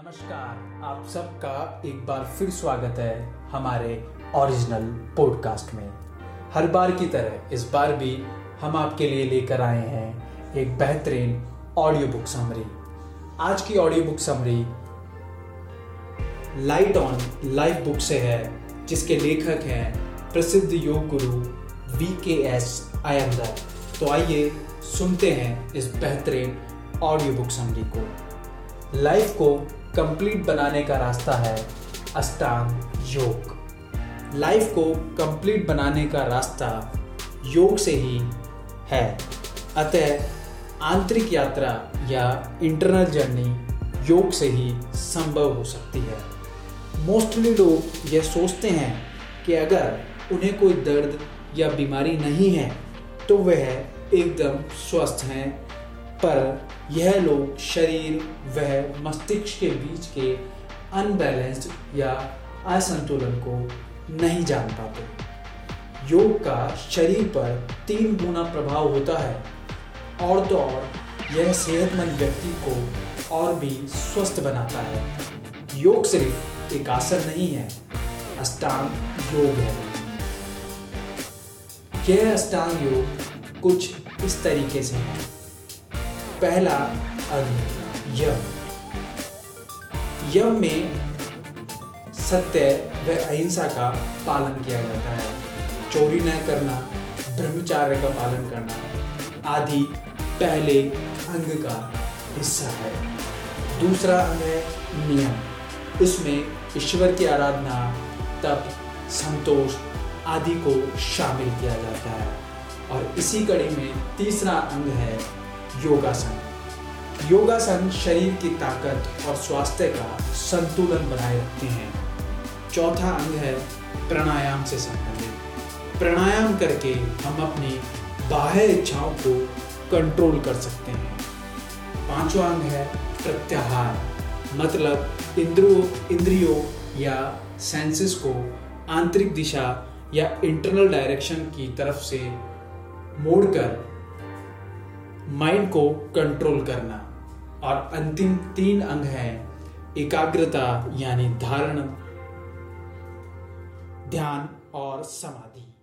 नमस्कार, आप सबका एक बार फिर स्वागत है हमारे ओरिजिनल पॉडकास्ट में। हर बार की तरह, इस बार भी हम आपके लिए लेकर आए हैं एक बेहतरीन ऑडियो बुक समरी आज की audio book summary Light on Life book से है, जिसके लेखक हैं प्रसिद्ध योग गुरु वी के एस अयंगर तो आइए सुनते हैं इस बेहतरीन ऑडियो बुक समरी को। लाइफ को कंप्लीट बनाने का रास्ता है अष्टांग योग। लाइफ को कंप्लीट बनाने का रास्ता योग से ही है। अतः आंतरिक यात्रा या इंटरनल जर्नी योग से ही संभव हो सकती है। मोस्टली लोग यह सोचते हैं कि अगर उन्हें कोई दर्द या बीमारी नहीं है तो वह एकदम स्वस्थ हैं पर यह लोग शरीर व मस्तिष्क के बीच के अनबैलेंस्ड या असंतुलन को नहीं जान पाते। योग का शरीर पर तीन गुना प्रभाव होता है और तो और यह सेहतमंद व्यक्ति को और भी स्वस्थ बनाता है। योग सिर्फ़ एक आसन नहीं है, अष्टांग योग है। यह अष्टांग योग कुछ इस तरीके से है। पहला अंग यम। यम में सत्य व अहिंसा का पालन किया जाता है। चोरी न करना, ब्रह्मचार्य का पालन करना आदि पहले अंग का हिस्सा है। दूसरा अंग है नियम। इसमें ईश्वर की आराधना, तप, संतोष आदि को शामिल किया जाता है। और इसी कड़ी में तीसरा अंग है योगासन। योगासन शरीर की ताकत और स्वास्थ्य का संतुलन बनाए रखते हैं। चौथा अंग है प्राणायाम से संबंधित। प्राणायाम करके हम अपनी बाह्य इच्छाओं को कंट्रोल कर सकते हैं। पांचवा अंग है प्रत्याहार मतलब इंद्रियों इंद्रियों या सेंसेस को आंतरिक दिशा या इंटरनल डायरेक्शन की तरफ़ से मोड़कर माइंड को कंट्रोल करना। और अंतिम तीन अंग हैं, एकाग्रता यानी धारण, ध्यान और समाधि।